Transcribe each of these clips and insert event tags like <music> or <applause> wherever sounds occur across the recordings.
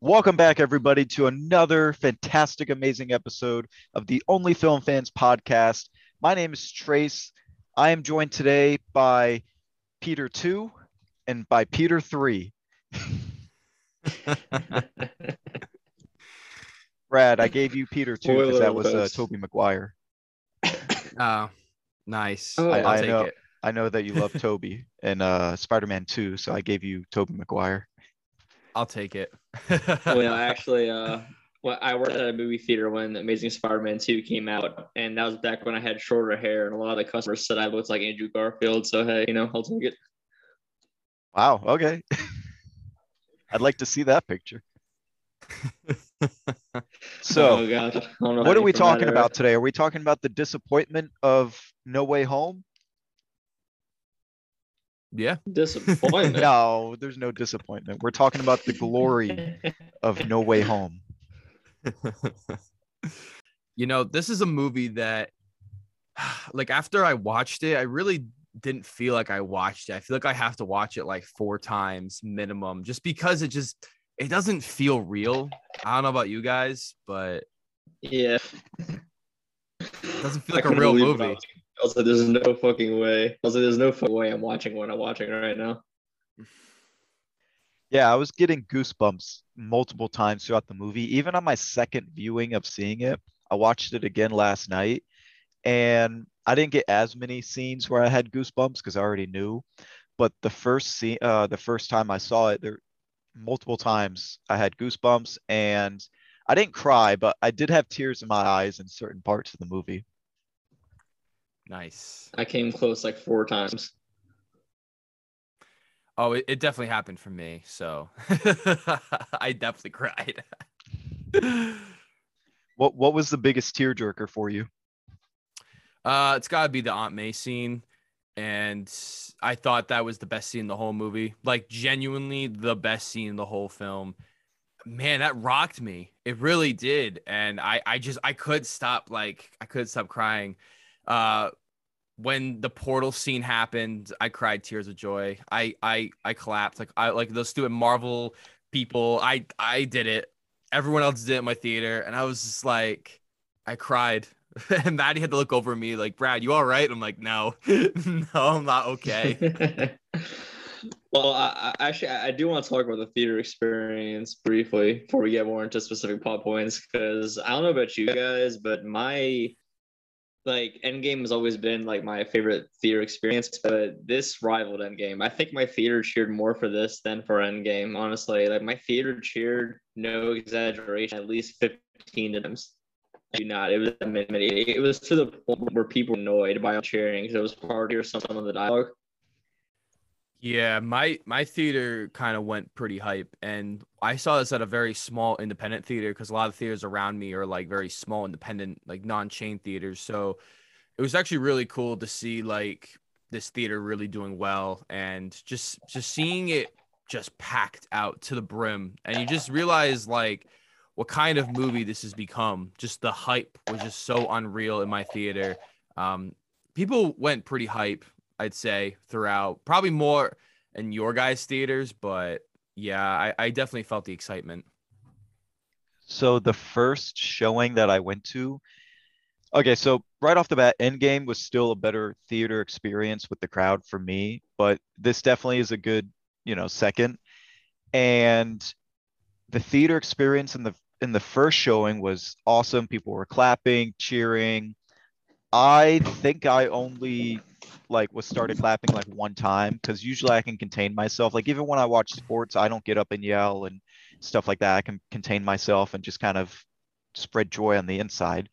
Welcome back, everybody, to another fantastic, amazing episode of the Only Film Fans podcast. My name is Trace. I am joined today by Peter 2 and by Peter 3. <laughs> Brad, I gave you Peter 2 because that was uh, Tobey Maguire. <coughs> Oh, nice. Oh, I, will I take know. it. I know that you love Tobey and uh, Spider Man 2, so I gave you Tobey Maguire. I'll take it. well, yeah, <laughs> actually, uh, well, I worked at a movie theater when Amazing Spider-Man 2 came out, and that was back when I had shorter hair, and a lot of the customers said I looked like Andrew Garfield. So hey, you know, I'll take it. Wow. Okay. <laughs> I'd like to see that picture. <laughs> So, oh, God. I don't know what are we you from that talking about today? Are we talking about the disappointment of No Way Home? Yeah. Disappointment. <laughs> No, there's no disappointment. We're talking about the glory of No Way Home. <laughs> you know, this is a movie that, <sighs> like, after I watched it, I really didn't feel like I watched it. I feel like I have to watch it like four times minimum, just because it just it doesn't feel real. I don't know about you guys, but yeah. it doesn't feel like a real believe it. Movie. I was like, there's no fucking way. I was like, there's no fucking way I'm watching what I'm watching right now. Yeah, I was getting goosebumps multiple times throughout the movie. Even on my second viewing of seeing it, I watched it again last night and I didn't get as many scenes where I had goosebumps because I already knew. But the first scene, uh, the first time I saw it, there multiple times I had goosebumps and I didn't cry, but I did have tears in my eyes in certain parts of the movie. Nice. I came close like four times. Oh, it, it definitely happened for me. So <laughs> I definitely cried. <laughs> What what was the biggest tearjerker for you? Uh, it's got to be the Aunt May scene, and I thought that was the best scene in the whole movie. Like genuinely the best scene in the whole film. Man, that rocked me. It really did, and I I just I could stop like I could stop crying. Uh, when the portal scene happened, I cried tears of joy. I I I collapsed like I like those stupid Marvel people. I I did it. Everyone else did it in my theater, and I was just like, I cried. <laughs> and Maddie had to look over me like, Brad, you all right? I'm like, no, <laughs> no, I'm not okay. <laughs> well, I, I actually I do want to talk about the theater experience briefly before we get more into specific plot points because I don't know about you guys, but my like Endgame has always been like my favorite theater experience, but this rivaled Endgame. I think my theater cheered more for this than for Endgame. Honestly, like my theater cheered, no exaggeration, at least 15 times. Do not. It was it was to the point where people were annoyed by cheering because it was hard to hear some of the dialogue. Yeah, my my theater kind of went pretty hype, and I saw this at a very small independent theater because a lot of theaters around me are like very small independent, like non-chain theaters. So it was actually really cool to see like this theater really doing well, and just just seeing it just packed out to the brim, and you just realize like what kind of movie this has become. Just the hype was just so unreal in my theater. Um, people went pretty hype I'd say throughout, probably more in your guys' theaters, but yeah, I, I definitely felt the excitement. So the first showing that I went to, okay, so right off the bat, Endgame was still a better theater experience with the crowd for me, but this definitely is a good, you know, second. And the theater experience in the in the first showing was awesome. People were clapping, cheering. I think I only like was started clapping like one time because usually I can contain myself. Like even when I watch sports, I don't get up and yell and stuff like that. I can contain myself and just kind of spread joy on the inside.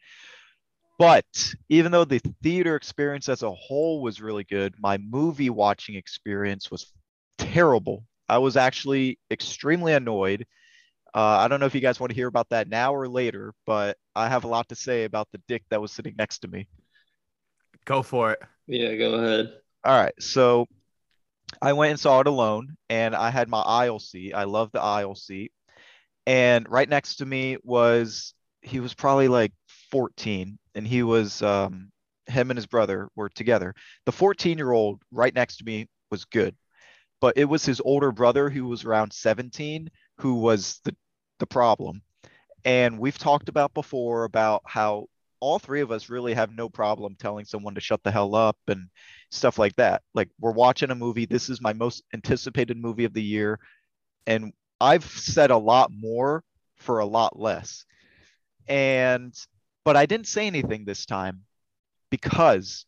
But even though the theater experience as a whole was really good, my movie watching experience was terrible. I was actually extremely annoyed. Uh, I don't know if you guys want to hear about that now or later, but I have a lot to say about the dick that was sitting next to me. Go for it. Yeah, go ahead. All right. So I went and saw it alone, and I had my aisle seat. I love the aisle seat. And right next to me was he was probably like 14, and he was um, him and his brother were together. The 14 year old right next to me was good, but it was his older brother who was around 17 who was the the problem. And we've talked about before about how all three of us really have no problem telling someone to shut the hell up and stuff like that. Like we're watching a movie. This is my most anticipated movie of the year. And I've said a lot more for a lot less. And, but I didn't say anything this time because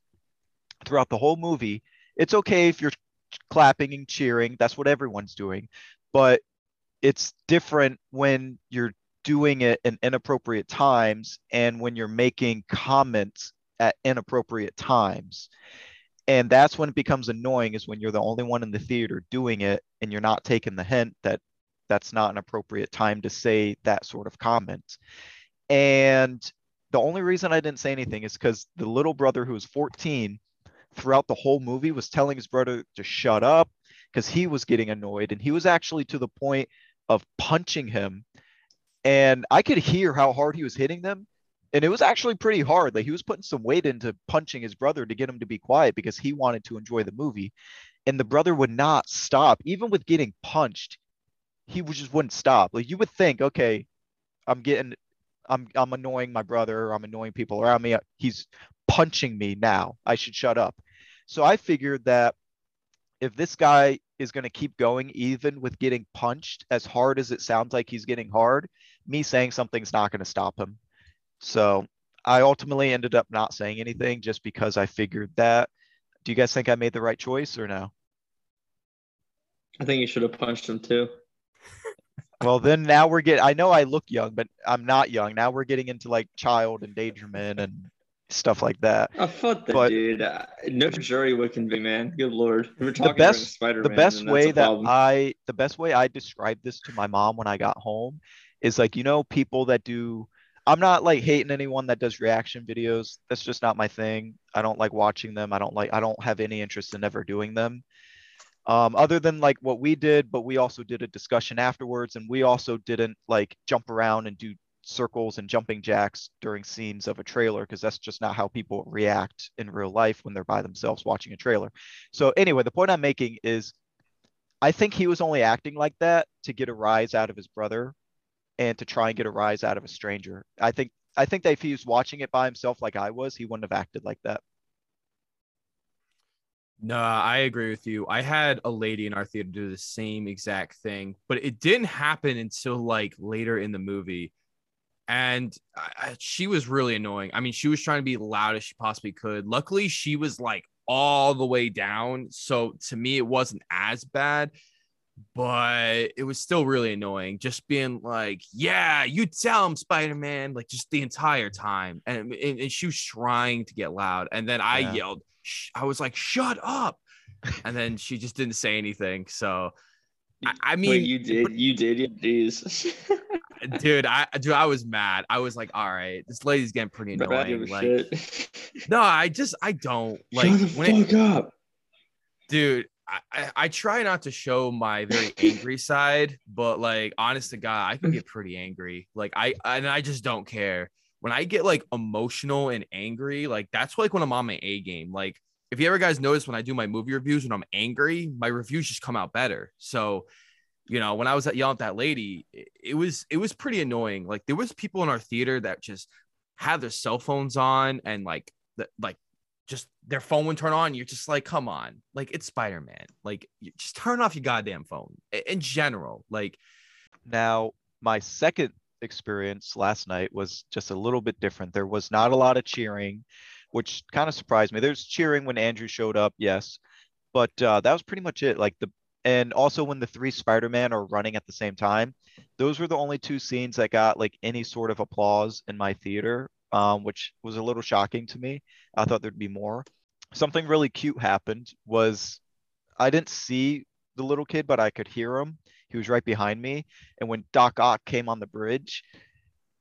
throughout the whole movie, it's okay if you're clapping and cheering. That's what everyone's doing. But it's different when you're doing it in inappropriate times and when you're making comments at inappropriate times. And that's when it becomes annoying is when you're the only one in the theater doing it and you're not taking the hint that that's not an appropriate time to say that sort of comment. And the only reason I didn't say anything is because the little brother who was 14 throughout the whole movie was telling his brother to shut up because he was getting annoyed and he was actually to the point of punching him and I could hear how hard he was hitting them. And it was actually pretty hard. Like he was putting some weight into punching his brother to get him to be quiet because he wanted to enjoy the movie. And the brother would not stop, even with getting punched. He just wouldn't stop. Like you would think, okay, I'm getting, I'm, I'm annoying my brother. I'm annoying people around me. He's punching me now. I should shut up. So I figured that if this guy is going to keep going, even with getting punched, as hard as it sounds like he's getting hard, me saying something's not going to stop him. So I ultimately ended up not saying anything just because I figured that. Do you guys think I made the right choice or no? I think you should have punched him too. well, then now we're getting, I know I look young, but I'm not young. Now we're getting into like child endangerment and stuff like that. I thought that, but, dude. Uh, no jury would convict, man. Good lord. We were talking the best. The best way that I, the best way I described this to my mom when I got home is like, you know, people that do. I'm not like hating anyone that does reaction videos. That's just not my thing. I don't like watching them. I don't like. I don't have any interest in ever doing them. Um, other than like what we did, but we also did a discussion afterwards, and we also didn't like jump around and do circles and jumping jacks during scenes of a trailer because that's just not how people react in real life when they're by themselves watching a trailer. So anyway, the point I'm making is I think he was only acting like that to get a rise out of his brother and to try and get a rise out of a stranger. I think I think that if he was watching it by himself like I was, he wouldn't have acted like that. No, I agree with you. I had a lady in our theater do the same exact thing, but it didn't happen until like later in the movie and I, she was really annoying. I mean, she was trying to be loud as she possibly could. Luckily, she was like all the way down, so to me, it wasn't as bad. But it was still really annoying, just being like, "Yeah, you tell him, Spider Man," like just the entire time, and, and, and she was trying to get loud, and then I yeah. yelled, I was like, "Shut up!" and then she just didn't say anything. So, I, I mean, Wait, you did, you did, jeez. <laughs> dude, I dude, I was mad. I was like, all right, this lady's getting pretty annoying. Like, no, I just I don't like Shut the fuck it, up. Dude, I, I, try not to show my very <laughs> angry side, but like honest to God, I can get pretty angry. Like I and I just don't care. When I get like emotional and angry, like that's like when I'm on my A game. Like if you ever guys notice when I do my movie reviews when I'm angry, my reviews just come out better. So you know when i was yelling at that lady it, it was it was pretty annoying like there was people in our theater that just had their cell phones on and like the, like just their phone would turn on you're just like come on. Like it's spider-man. Like just turn off your goddamn phone in general like now my second experience last night was just a little bit different. There was not a lot of cheering which kind of surprised me. There's cheering when andrew showed up yes but uh, that was pretty much it like the and also when the three Spider-Man are running at the same time, those were the only two scenes that got like any sort of applause in my theater, um, which was a little shocking to me. I thought there'd be more. Something really cute happened was I didn't see the little kid, but I could hear him. He was right behind me. And when Doc Ock came on the bridge,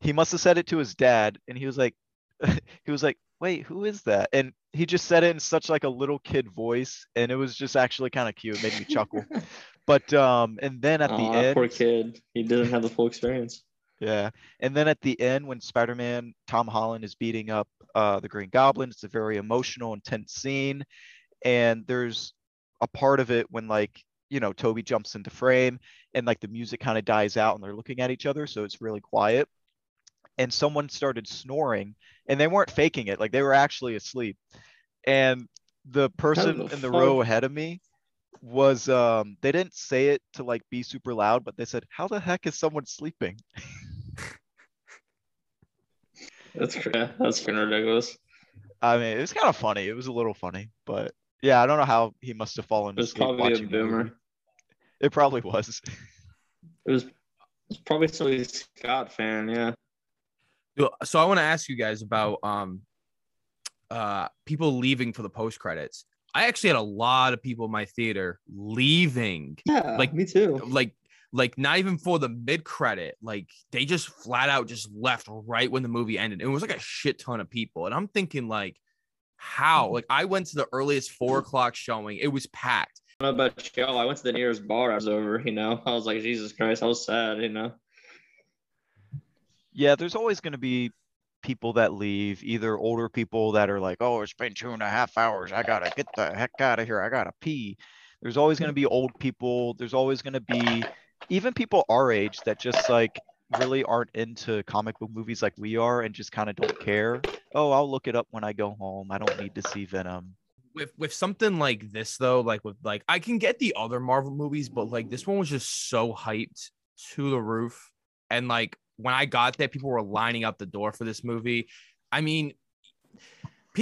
he must have said it to his dad, and he was like, <laughs> he was like, wait, who is that? And he just said it in such like a little kid voice, and it was just actually kind of cute. It made me chuckle. <laughs> But um, and then at the end, poor kid, he didn't have the full experience. Yeah, and then at the end, when Spider-Man Tom Holland is beating up uh, the Green Goblin, it's a very emotional, intense scene, and there's a part of it when like you know, Tobey jumps into frame and like the music kind of dies out and they're looking at each other. So it's really quiet. And someone started snoring and they weren't faking it. Like they were actually asleep. And the person in the row ahead of me was, um, they didn't say it to like be super loud, but they said, how the heck is someone sleeping? <laughs> That's cr- yeah, that's fucking ridiculous. I mean, it was kind of funny. It was a little funny, but yeah, I don't know how he must have fallen It was probably a watching the movie. boomer. It probably was. <laughs> It was, it was probably some Scott fan. Yeah. So I want to ask you guys about um uh people leaving for the post credits. I actually had a lot of people in my theater leaving. Yeah. Like- me too. Like like not even for the mid credit. Like they just flat out just left right when the movie ended. It was like a shit ton of people. And I'm thinking like how? Mm-hmm. Like I went to the earliest four o'clock showing. It was packed. I don't know about y'all. I went to the nearest bar I was over. You know, I was like, Jesus Christ, I was sad. You know. Yeah, there's always going to be people that leave, either older people that are like, oh, it's been two and a half hours. I got to get the heck out of here. I got to pee. There's always going to be old people. There's always going to be even people our age that just like really aren't into comic book movies like we are and just kind of don't care. Oh, I'll look it up when I go home. I don't need to see Venom. with with something like this though like with like i can get the other marvel movies but like this one was just so hyped to the roof and like when i got there people were lining up the door for this movie i mean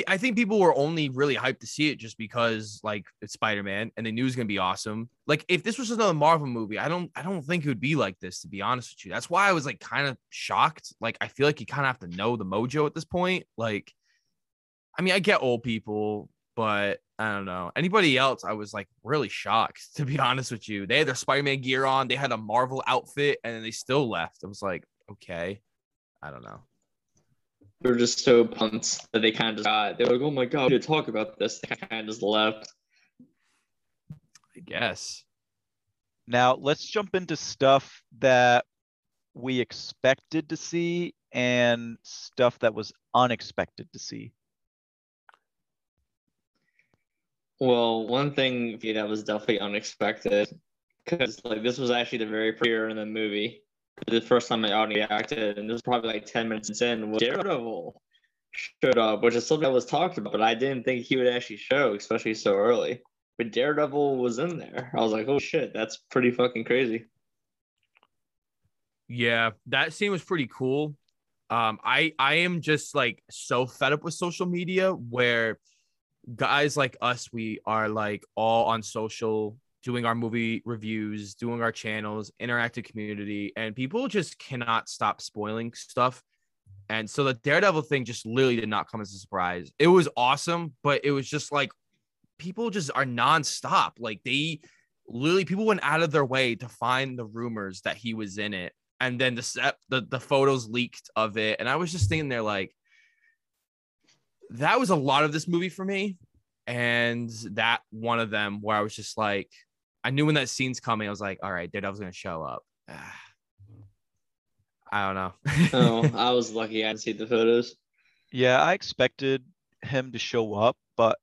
i think people were only really hyped to see it just because like it's spider-man and they knew it was to be awesome like if this was another marvel movie i don't i don't think it would be like this to be honest with you that's why i was like kind of shocked like i feel like you kind of have to know the mojo at this point like I mean, I get old people, but I don't know. Anybody else, I was like really shocked, <laughs> to be honest with you. They had their Spider Man gear on, they had a Marvel outfit, and they still left. I was like, okay, I don't know. They were just so pumped that they kind of just got. They were like, "Oh my god, we need to talk about this." They kind of just left. I guess. Now, let's jump into stuff that we expected to see and stuff that was unexpected to see. Well, one thing that was definitely unexpected because like this was actually the very premiere in the movie. The first time I audio reacted, and this was probably like ten minutes in. Was Daredevil showed up, which is something that was talked about, but I didn't think he would actually show, especially so early. But Daredevil was in there. I was like, oh shit, that's pretty fucking crazy. Yeah, that scene was pretty cool. Um, I I am just like so fed up with social media where guys like us, we are like all on social, doing our movie reviews, doing our channels, interactive community, and people just cannot stop spoiling stuff. And so the Daredevil thing just literally did not come as a surprise. It was awesome, but it was just like people just are nonstop. Like they literally people went out of their way to find the rumors that he was in it. And then the set the, the photos leaked of it. And I was just thinking there like that was a lot of this movie for me. And that one of them where I was just like, I knew when that scene's coming, I was like, all right, Daredevil's gonna show up. <sighs> I don't know. Oh, <laughs> I was lucky I didn't see the photos. Yeah, I expected him to show up, but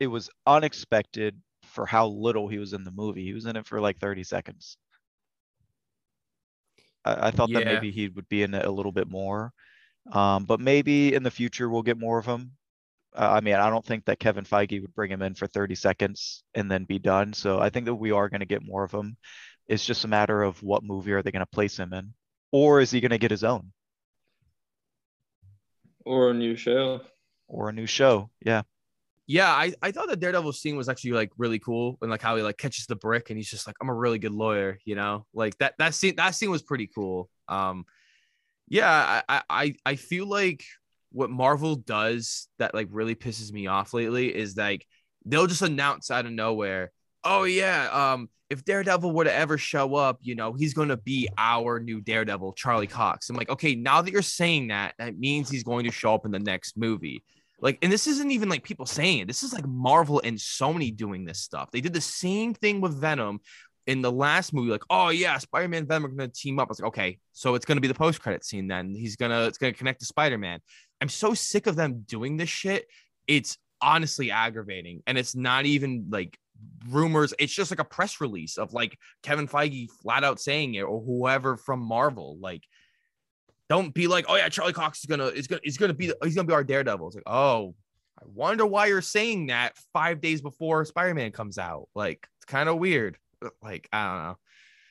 it was unexpected for how little he was in the movie. He was in it for like 30 seconds. I, I thought that maybe he would be in it a little bit more. Um, but maybe in the future we'll get more of him. Uh, I mean, I don't think that Kevin Feige would bring him in for 30 seconds and then be done. So I think that we are going to get more of him. It's just a matter of what movie are they going to place him in, or is he going to get his own Or a new show. or a new show? Yeah. yeah, I, I thought the Daredevil scene was actually like really cool and like how he like catches the brick and he's just like, I'm a really good lawyer, you know? Like that that scene that scene was pretty cool. Um yeah, I I I feel like what Marvel does that like really pisses me off lately is like they'll just announce out of nowhere, oh yeah, um, if Daredevil were to ever show up, you know, he's gonna be our new Daredevil, Charlie Cox. I'm like, okay, now that you're saying that, that means he's going to show up in the next movie. Like, and this isn't even like people saying it. This is like Marvel and Sony doing this stuff. They did the same thing with Venom in the last movie. Like, oh yeah, Spider-Man and Venom are gonna team up. I was like, okay, so it's gonna be the post-credit scene then. He's gonna it's gonna connect to Spider-Man. I'm so sick of them doing this shit. It's honestly aggravating, and it's not even like rumors. It's just like a press release of like Kevin Feige flat out saying it or whoever from Marvel. Like, don't be like, oh yeah, Charlie Cox is gonna is gonna is gonna be he's gonna be our Daredevil. It's like, oh, I wonder why you're saying that five days before Spider-Man comes out. Like, it's kind of weird. Like, I don't know.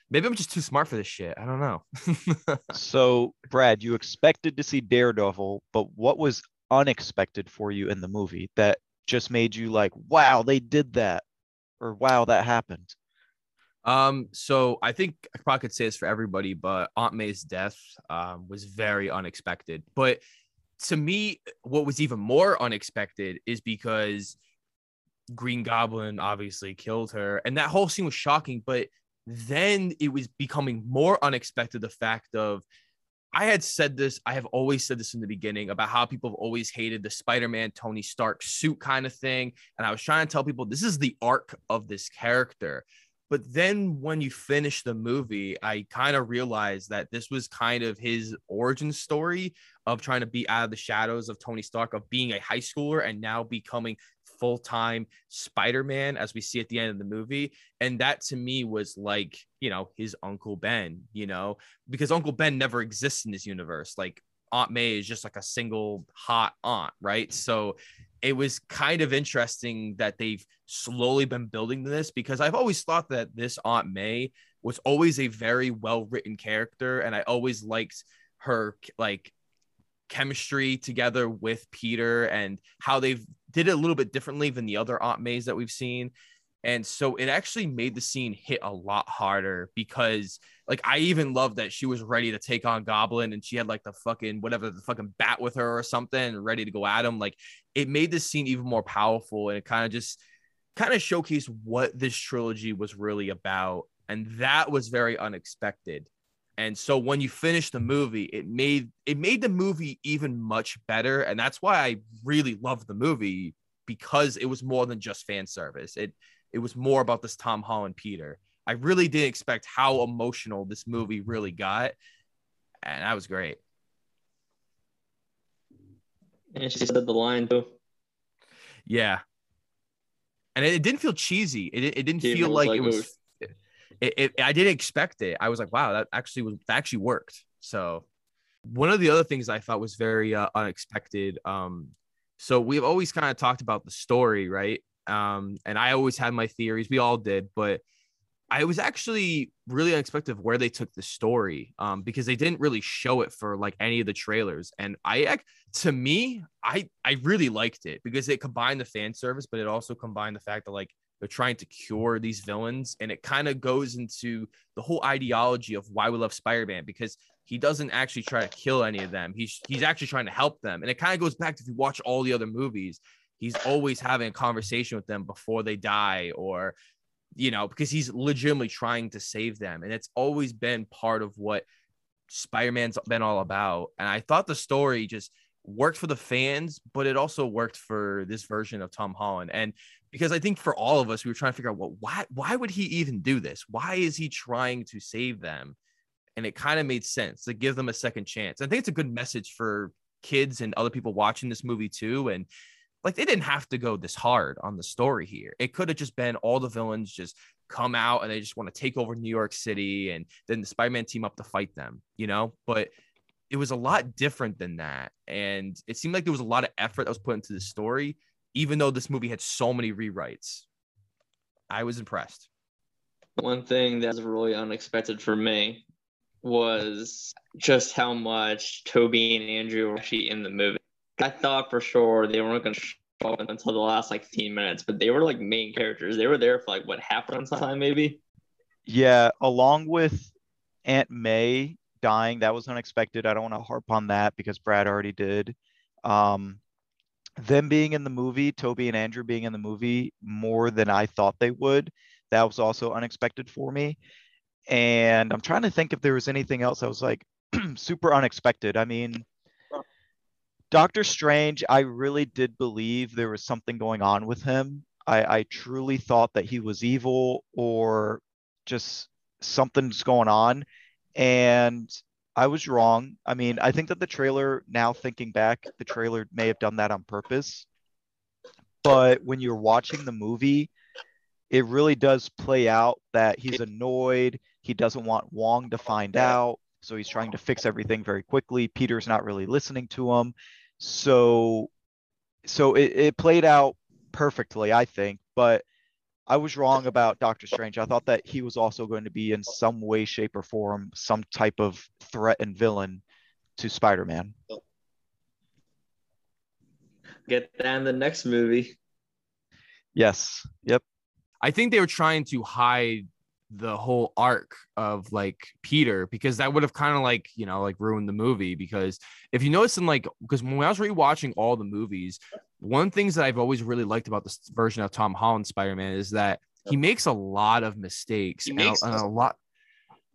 Maybe I'm just too smart for this shit. I don't know. <laughs> So, Brad, you expected to see Daredevil, but what was unexpected for you in the movie that just made you like, wow, they did that, or wow, that happened? Um, so I think I probably could say this for everybody, but Aunt May's death um, was very unexpected. But to me, what was even more unexpected is because Green Goblin obviously killed her, and that whole scene was shocking. But then it was becoming more unexpected the fact of I had said this, I have always said this in the beginning about how people have always hated the Spider Man Tony Stark suit kind of thing. And I was trying to tell people this is the arc of this character. But then when you finish the movie, I kind of realized that this was kind of his origin story of trying to be out of the shadows of Tony Stark, of being a high schooler and now becoming full time Spider Man, as we see at the end of the movie. And that to me was like, you know, his Uncle Ben, you know, because Uncle Ben never exists in this universe. Like Aunt May is just like a single hot aunt, right? So it was kind of interesting that they've slowly been building this because I've always thought that this Aunt May was always a very well written character. And I always liked her like chemistry together with Peter and how they've did it a little bit differently than the other Aunt Mays that we've seen. And so it actually made the scene hit a lot harder because like I even love that she was ready to take on Goblin and she had like the fucking whatever the fucking bat with her or something ready to go at him. Like it made the scene even more powerful and it kind of just kind of showcased what this trilogy was really about. And that was very unexpected. And so when you finish the movie, it made it made the movie even much better. And that's why I really loved the movie because it was more than just fan service. It it was more about this Tom Holland Peter. I really didn't expect how emotional this movie really got. And that was great. And she said the line too. Yeah. And it, it didn't feel cheesy. It, it didn't feel like, like, it was it, it, I didn't expect it. I was like, wow, that actually was that actually worked. So one of the other things I thought was very uh, unexpected. Um, so we've always kind of talked about the story, right? Um, and I always had my theories. We all did, but I was actually really unexpected where they took the story um, because they didn't really show it for like any of the trailers. And I, to me, I I really liked it because it combined the fan service, but it also combined the fact that like they're trying to cure these villains. And it kind of goes into the whole ideology of why we love Spider-Man because he doesn't actually try to kill any of them. He's he's actually trying to help them. And it kind of goes back to if you watch all the other movies, he's always having a conversation with them before they die or you know, because he's legitimately trying to save them. And it's always been part of what Spider-Man's been all about. And I thought the story just worked for the fans, but it also worked for this version of Tom Holland. And because I think for all of us, we were trying to figure out well, why why would he even do this? Why is he trying to save them? And it kind of made sense to give them a second chance. I think it's a good message for kids and other people watching this movie too. And like they didn't have to go this hard on the story here. It could have just been all the villains just come out and they just want to take over New York City and then the Spider-Man team up to fight them, you know? But it was a lot different than that. And it seemed like there was a lot of effort that was put into the story even though this movie had so many rewrites. I was impressed. One thing that was really unexpected for me was just how much Tobey and Andrew were actually in the movie. I thought for sure they weren't going to show up until the last like 15 minutes, but they were like main characters. They were there for like what half the time, maybe. Yeah, along with Aunt May dying, that was unexpected. I don't want to harp on that because Brad already did. Um, them being in the movie, Tobey and Andrew being in the movie more than I thought they would. That was also unexpected for me. And I'm trying to think if there was anything else that was like <clears throat> super unexpected. I mean, Doctor Strange, I really did believe there was something going on with him. I, I truly thought that he was evil or just something's going on. And I was wrong. I mean, I think that the trailer, now thinking back, the trailer may have done that on purpose. But when you're watching the movie, it really does play out that he's annoyed. He doesn't want Wong to find out. So he's trying to fix everything very quickly. Peter's not really listening to him. So so it, it played out perfectly, I think. But I was wrong about Doctor Strange. I thought that he was also going to be in some way, shape, or form some type of threat and villain to Spider-Man. Get that in the next movie. Yes. Yep. I think they were trying to hide the whole arc of like Peter because that would have kind of like you know like ruined the movie because if you notice in like because when I was rewatching all the movies one things that I've always really liked about this version of Tom Holland Spider-Man is that he makes a lot of mistakes and, a, and a lot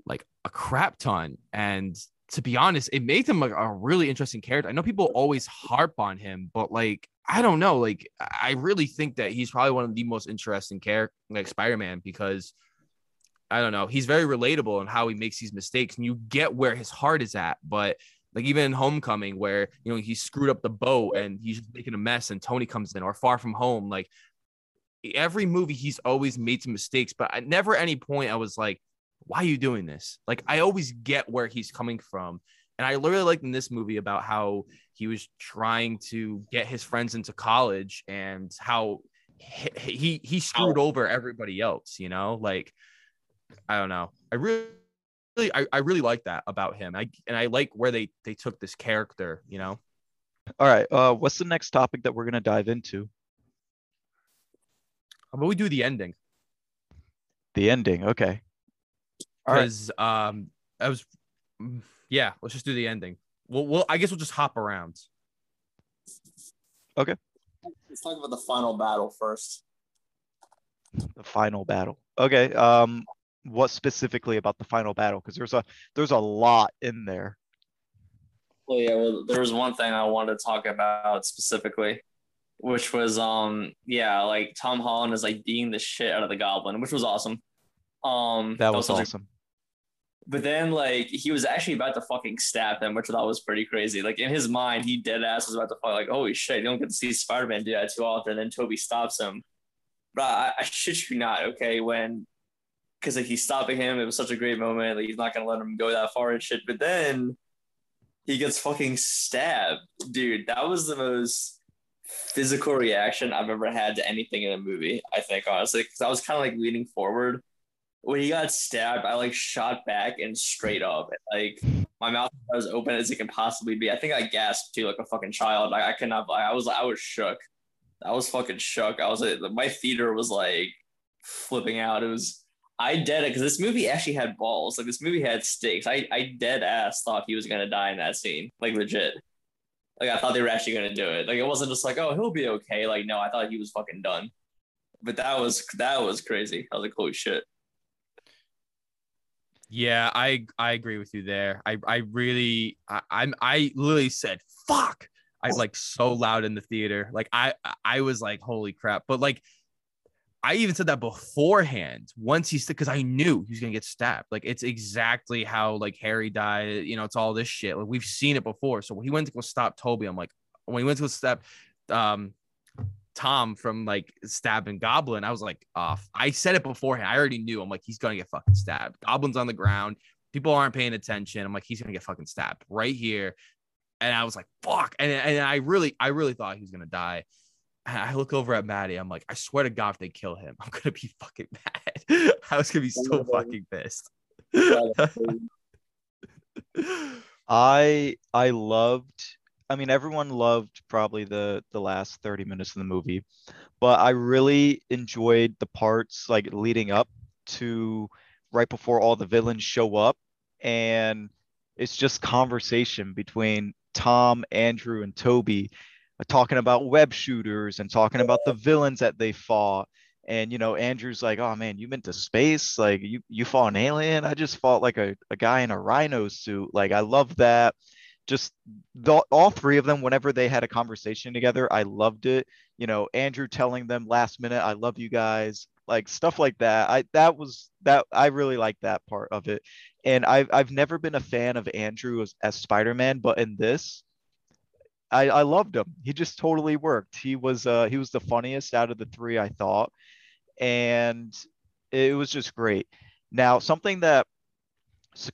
like a crap ton and to be honest it made him like a really interesting character I know people always harp on him but like I don't know like I really think that he's probably one of the most interesting character like Spider-Man because I don't know. He's very relatable in how he makes these mistakes, and you get where his heart is at. But like even in Homecoming, where you know he screwed up the boat and he's just making a mess, and Tony comes in, or Far From Home, like every movie he's always made some mistakes. But at never any point I was like, "Why are you doing this?" Like I always get where he's coming from, and I really liked in this movie about how he was trying to get his friends into college and how he he, he screwed over everybody else. You know, like I don't know. I really I, I really like that about him. I and I like where they they took this character, you know. All right. Uh what's the next topic that we're gonna dive into? How about we do the ending? The ending, okay. Because right. um I was yeah, let's just do the ending. Well, well, I guess we'll just hop around. Okay. Let's talk about the final battle first. The final battle. Okay. Um what specifically about the final battle? Because there's a there's a lot in there. Well yeah well there was one thing i wanted to talk about specifically which was um yeah like tom holland is like beating the shit out of the goblin which was awesome. Um that was, that was awesome a, but then like he was actually about to fucking stab him which i thought was pretty crazy. Like in his mind he dead ass was about to fuck like holy shit you don't get to see spider-man do that too often and then tobey stops him. But I, I shit you not okay when because like he's stopping him. It was such a great moment. Like he's not gonna let him go that far and shit. But then he gets fucking stabbed, dude. That was the most physical reaction I've ever had to anything in a movie. I think honestly, because I was kind of like leaning forward when he got stabbed. I like shot back and straight up, like my mouth was open as it can possibly be. I think I gasped too, like a fucking child. Like I cannot. I was. I was shook. I was fucking shook. I was. like, My theater was like flipping out. It was I dead it because this movie actually had balls. Like this movie had stakes. I I dead ass thought he was gonna die in that scene. Like legit. Like I thought they were actually gonna do it. Like it wasn't just like, oh, he'll be okay. Like no, I thought he was fucking done. But that was that was crazy. I was like, holy shit. Yeah, I I agree with you there. I I really I, I'm I literally said fuck. I like so loud in the theater. Like I I was like holy crap. But like I even said that beforehand. Once he's because I knew he was gonna get stabbed. Like it's exactly how like Harry died. You know, it's all this shit. Like we've seen it before. So when he went to go stop Tobey, I'm like, when he went to go stop um Tom from like stabbing Goblin, I was like, off. I said it beforehand. I already knew. I'm like, he's gonna get fucking stabbed. Goblin's on the ground. People aren't paying attention. I'm like, he's gonna get fucking stabbed right here. And I was like, fuck. And, and I really, I really thought he was gonna die. I look over at Maddie. I'm like, I swear to God, if they kill him, I'm gonna be fucking <laughs> mad. I was gonna be so fucking pissed. <laughs> I I loved. I mean, everyone loved probably the the last 30 minutes of the movie, but I really enjoyed the parts like leading up to right before all the villains show up, and it's just conversation between Tom, Andrew, and Tobey talking about web shooters and talking about the villains that they fought. And you know, Andrew's like, "Oh man, you been to space? Like you you fought an alien? I just fought like a, a guy in a rhino suit. Like I love that." Just the, all three of them, whenever they had a conversation together, I loved it. You know, Andrew telling them last minute, "I love you guys," like stuff like that. I that was that I really like that part of it. And I've I've never been a fan of Andrew as, as Spider-Man, but in this, I, I loved him. He just totally worked. He was uh he was the funniest out of the three, I thought. and it was just great. Now, something that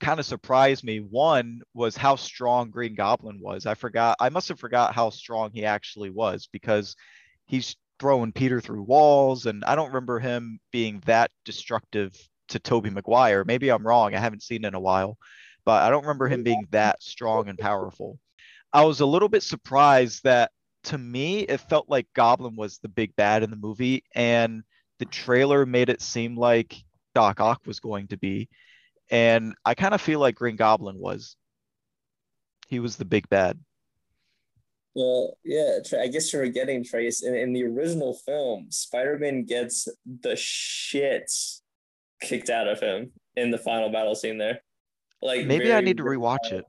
kind of surprised me one was how strong Green Goblin was. I forgot, I must have forgot how strong he actually was because he's throwing Peter through walls, and I don't remember him being that destructive to Tobey Maguire. Maybe I'm wrong. I haven't seen in a while, but I don't remember him being that strong and powerful. I was a little bit surprised that to me it felt like Goblin was the big bad in the movie, and the trailer made it seem like Doc Ock was going to be. And I kind of feel like Green Goblin was. He was the big bad. Well, yeah, I guess you're getting Trace. In, in the original film, Spider Man gets the shit kicked out of him in the final battle scene there. Like maybe I need to rewatch it.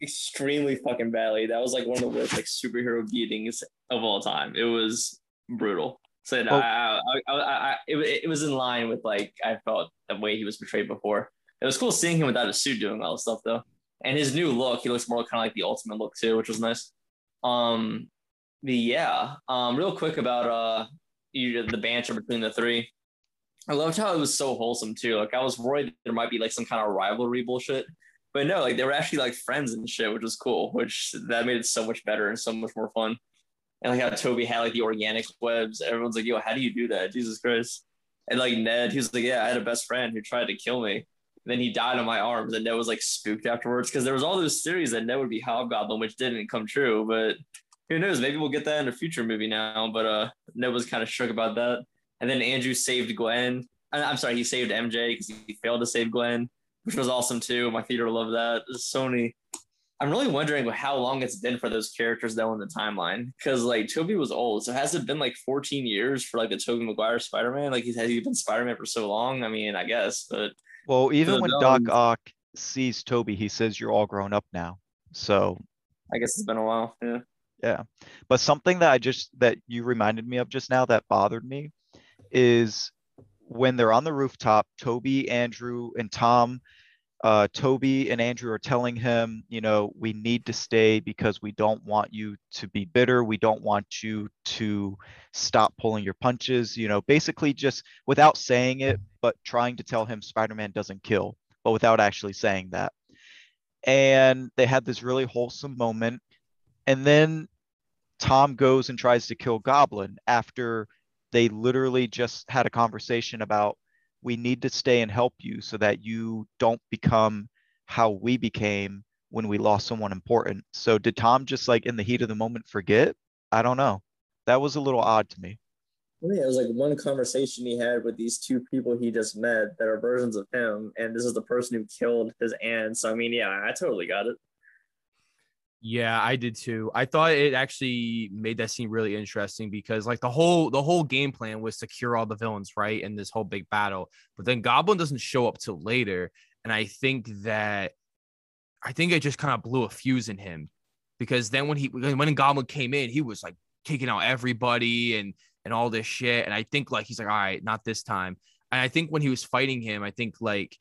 Extremely fucking badly. That was like one of the worst like superhero beatings of all time. It was brutal. So oh. I, I, I, I, it, it was in line with like I felt the way he was portrayed before. It was cool seeing him without a suit doing all this stuff though, and his new look. He looks more kind of like the ultimate look too, which was nice. Um, the yeah. Um, real quick about uh, you, the banter between the three. I loved how it was so wholesome too. Like I was worried there might be like some kind of rivalry bullshit, but no, like they were actually like friends and shit, which was cool. Which that made it so much better and so much more fun. And like how Tobey had like the organic webs. Everyone's like, yo, how do you do that? Jesus Christ. And like Ned, he was like, yeah, I had a best friend who tried to kill me. And then he died on my arms. And Ned was like spooked afterwards because there was all those theories that Ned would be Hobgoblin, which didn't come true. But who knows? Maybe we'll get that in a future movie now. But uh, Ned was kind of shook about that. And then Andrew saved Gwen. I'm sorry, he saved MJ because he failed to save Gwen, which was awesome too. My theater loved that. Sony I'm really wondering how long it's been for those characters though in the timeline. Because like Tobey was old. So has it been like 14 years for like the Tobey Maguire Spider-Man? Like he's has he been Spider-Man for so long? I mean, I guess, but well, even when Doc Ock sees Tobey, he says you're all grown up now. So I guess it's been a while. Yeah. Yeah. But something that I just that you reminded me of just now that bothered me is when they're on the rooftop, Tobey, Andrew, and Tom uh, Tobey and Andrew are telling him, you know, we need to stay because we don't want you to be bitter. We don't want you to stop pulling your punches, you know, basically just without saying it, but trying to tell him Spider Man doesn't kill, but without actually saying that. And they had this really wholesome moment. And then Tom goes and tries to kill Goblin after they literally just had a conversation about we need to stay and help you so that you don't become how we became when we lost someone important. So did Tom just like in the heat of the moment forget? I don't know. That was a little odd to me. Yeah, it was like one conversation he had with these two people he just met that are versions of him, and this is the person who killed his aunt. So I mean, yeah, I totally got it. Yeah, I did too. I thought it actually made that scene really interesting because like the whole the whole game plan was to cure all the villains, right? In this whole big battle. But then Goblin doesn't show up till later. And I think that I think it just kind of blew a fuse in him because then when he when Goblin came in, he was like kicking out everybody and and all this shit. And I think like he's like, all right, not this time. And I think when he was fighting him, I think like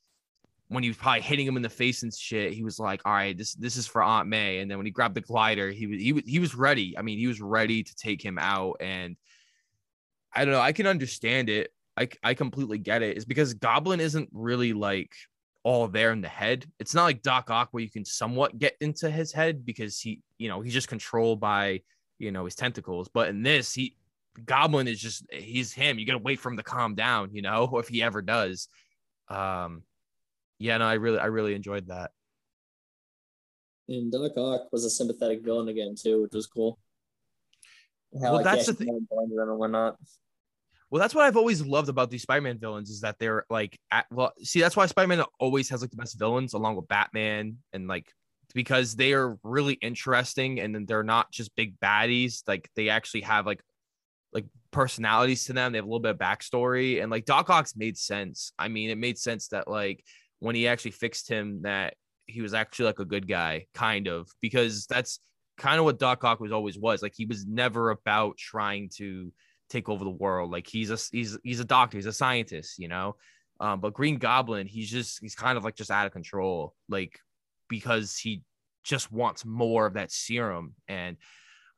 when he was probably hitting him in the face and shit, he was like, "All right, this this is for Aunt May." And then when he grabbed the glider, he was he was he was ready. I mean, he was ready to take him out. And I don't know. I can understand it. I I completely get it. It's because Goblin isn't really like all there in the head. It's not like Doc Ock where you can somewhat get into his head because he, you know, he's just controlled by you know his tentacles. But in this, he Goblin is just he's him. You gotta wait for him to calm down, you know, <laughs> if he ever does. Um, yeah, no, I really, I really enjoyed that. And Doc Ock was a sympathetic villain again too, which was cool. How, well, like, that's the thing. And whatnot. Well, that's what I've always loved about these Spider-Man villains is that they're like, at, well, see, that's why Spider-Man always has like the best villains, along with Batman, and like because they are really interesting, and then they're not just big baddies. Like they actually have like like personalities to them. They have a little bit of backstory, and like Doc Ock's made sense. I mean, it made sense that like when he actually fixed him that he was actually like a good guy, kind of, because that's kind of what Doc Ock was always was. Like he was never about trying to take over the world. Like he's a he's he's a doctor, he's a scientist, you know. Um, but Green Goblin, he's just he's kind of like just out of control, like because he just wants more of that serum. And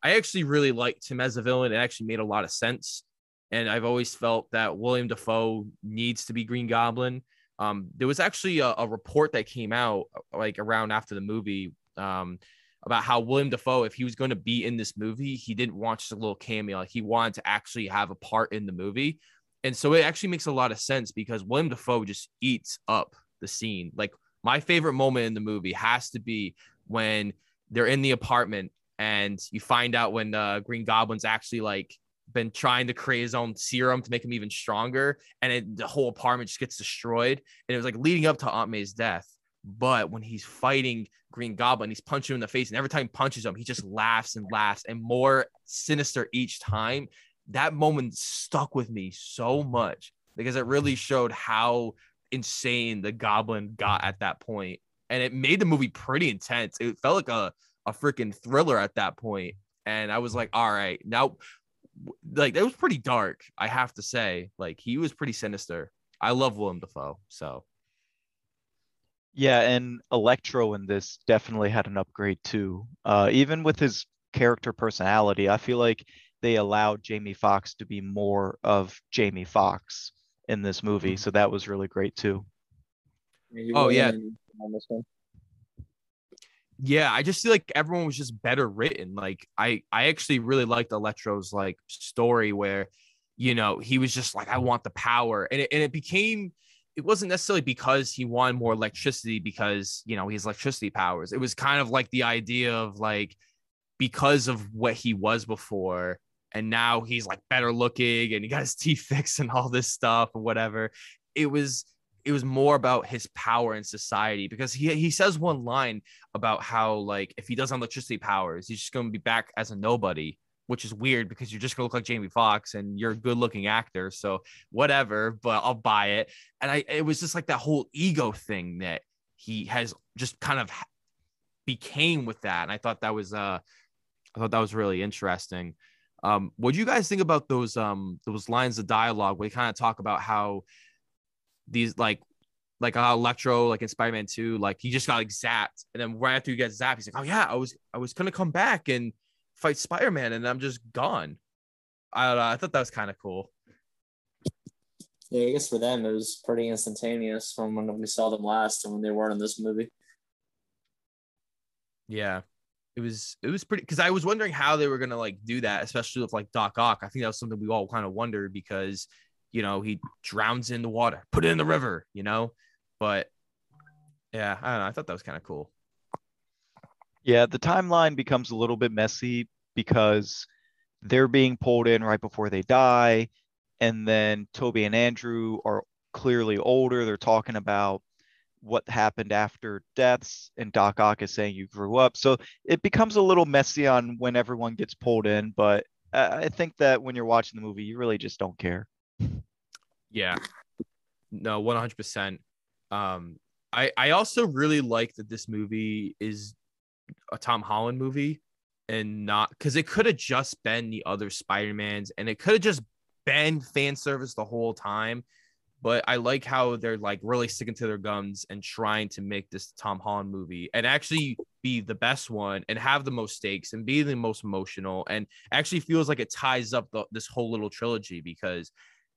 I actually really liked him as a villain. It actually made a lot of sense. and I've always felt that William Dafoe needs to be Green Goblin. Um, there was actually a, a, report that came out like around after the movie um, about how William Dafoe, if he was going to be in this movie, he didn't want just a little cameo. He wanted to actually have a part in the movie. And so it actually makes a lot of sense because William Dafoe just eats up the scene. Like my favorite moment in the movie has to be when they're in the apartment and you find out when uh, Green Goblin's actually like been trying to create his own serum to make him even stronger, and it, the whole apartment just gets destroyed. And it was like leading up to Aunt May's death. But when he's fighting Green Goblin, he's punching him in the face, and every time he punches him, he just laughs and laughs, and more sinister each time. That moment stuck with me so much because it really showed how insane the Goblin got at that point, and it made the movie pretty intense. It felt like a a freaking thriller at that point, and I was like, all right, now like that was pretty dark, I have to say. Like he was pretty sinister. I love Willem Dafoe, so yeah, and Electro in this definitely had an upgrade too. Uh, even with his character personality, I feel like they allowed Jamie Foxx to be more of Jamie Foxx in this movie, mm-hmm. so that was really great too. oh yeah. Yeah, I just feel like everyone was just better written. Like I I actually really liked Electro's like story where, you know, he was just like, I want the power. And it, and it became it wasn't necessarily because he wanted more electricity because you know he has electricity powers. It was kind of like the idea of like because of what he was before, and now he's like better looking and he got his <laughs> teeth fixed and all this stuff or whatever. It was it was more about his power in society because he he says one line about how like if he doesn't have electricity powers, he's just going to be back as a nobody, which is weird because you're just going to look like Jamie Foxx and you're a good looking actor, so whatever, but I'll buy it. And I it was just like that whole ego thing that he has just kind of became with that, and I thought that was uh I thought that was really interesting. Um, what do you guys think about those um those lines of dialogue where they kind of talk about how these like like how Electro, like in Spider-Man 2, like he just got like zapped. And then right after he gets zapped, he's like, Oh yeah, I was I was gonna come back and fight Spider-Man and I'm just gone. I I thought that was kind of cool. Yeah, I guess for them it was pretty instantaneous from when we saw them last and when they weren't in this movie. Yeah. It was it was pretty because I was wondering how they were gonna like do that, especially with like Doc Ock. I think that was something we all kind of wondered because you know, he drowns in the water, put it in the river, you know. But yeah, I don't know. I thought that was kind of cool. Yeah, the timeline becomes a little bit messy because they're being pulled in right before they die. And then Tobey and Andrew are clearly older. They're talking about what happened after deaths, and Doc Ock is saying you grew up. So it becomes a little messy on when everyone gets pulled in. But uh, I think that when you're watching the movie, you really just don't care. Yeah. No, 100%. Um, I, I also really like that this movie is a Tom Holland movie and not because it could have just been the other Spider-Mans and it could have just been fan service the whole time. But I like how they're like really sticking to their guns and trying to make this Tom Holland movie and actually be the best one and have the most stakes and be the most emotional and actually feels like it ties up the, this whole little trilogy because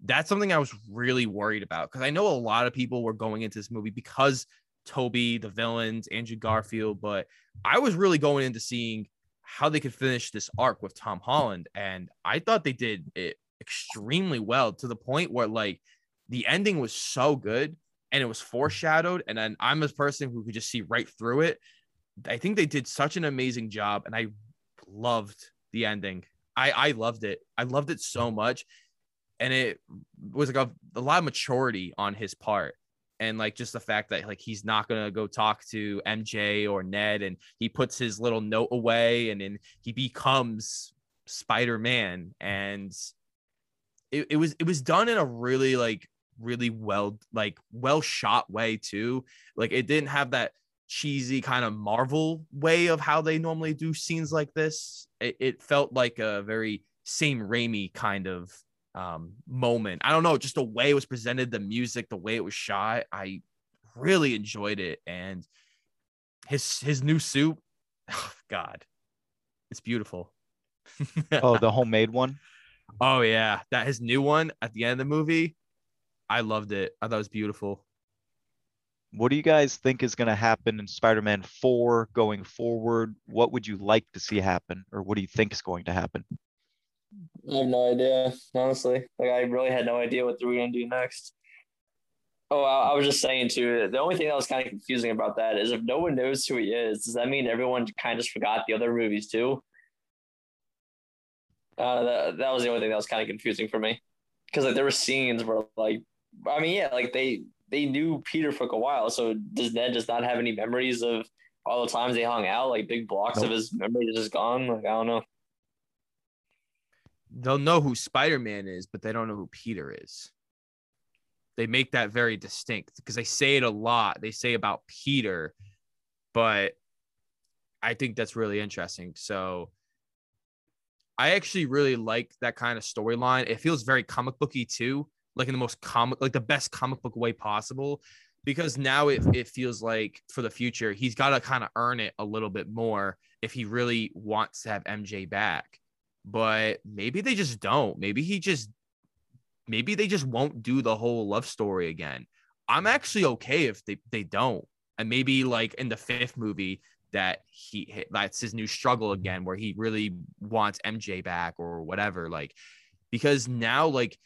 that's something I was really worried about because I know a lot of people were going into this movie because Tobey, the villains, Andrew Garfield, but I was really going into seeing how they could finish this arc with Tom Holland. And I thought they did it extremely well to the point where like the ending was so good and it was foreshadowed. And then I'm a person who could just see right through it. I think they did such an amazing job and I loved the ending. I, I loved it. I loved it so much and it was like a, a lot of maturity on his part and like just the fact that like he's not gonna go talk to MJ or Ned, and he puts his little note away, and then he becomes Spider Man, and it, it was it was done in a really like really well like well shot way too. Like it didn't have that cheesy kind of Marvel way of how they normally do scenes like this. It, it felt like a very Sam Raimi kind of um, moment. I don't know, just the way it was presented, the music, the way it was shot. I really enjoyed it, and his his new suit, <sighs> oh, God, it's beautiful. <laughs> oh, the homemade one. Oh yeah, that his new one at the end of the movie. I loved it. I thought it was beautiful. What do you guys think is going to happen in Spider-Man 4 going forward? What would you like to see happen or what do you think is going to happen? I have no idea, honestly. Like I really had no idea what they were gonna do next. Oh, I, I was just saying too. The only thing that was kind of confusing about that is if no one knows who he is, does that mean everyone kind of just forgot the other movies too? Uh, that, that was the only thing that was kind of confusing for me, because like there were scenes where like, I mean, yeah, like they they knew Peter for a while. So does Ned just not have any memories of all the times they hung out? Like big blocks nope. of his memory are just gone. Like I don't know. They'll know who Spider Man is, but they don't know who Peter is. They make that very distinct because they say it a lot. They say about Peter, but I think that's really interesting. So I actually really like that kind of storyline. It feels very comic booky too, like in the most comic, like the best comic book way possible. Because now it, it feels like for the future, he's got to kind of earn it a little bit more if he really wants to have MJ back. But maybe they just don't. Maybe he just, maybe they just won't do the whole love story again. I'm actually okay if they, they don't. And maybe like in the fifth movie, that he that's his new struggle mm-hmm. again where he really wants MJ back or whatever like because now like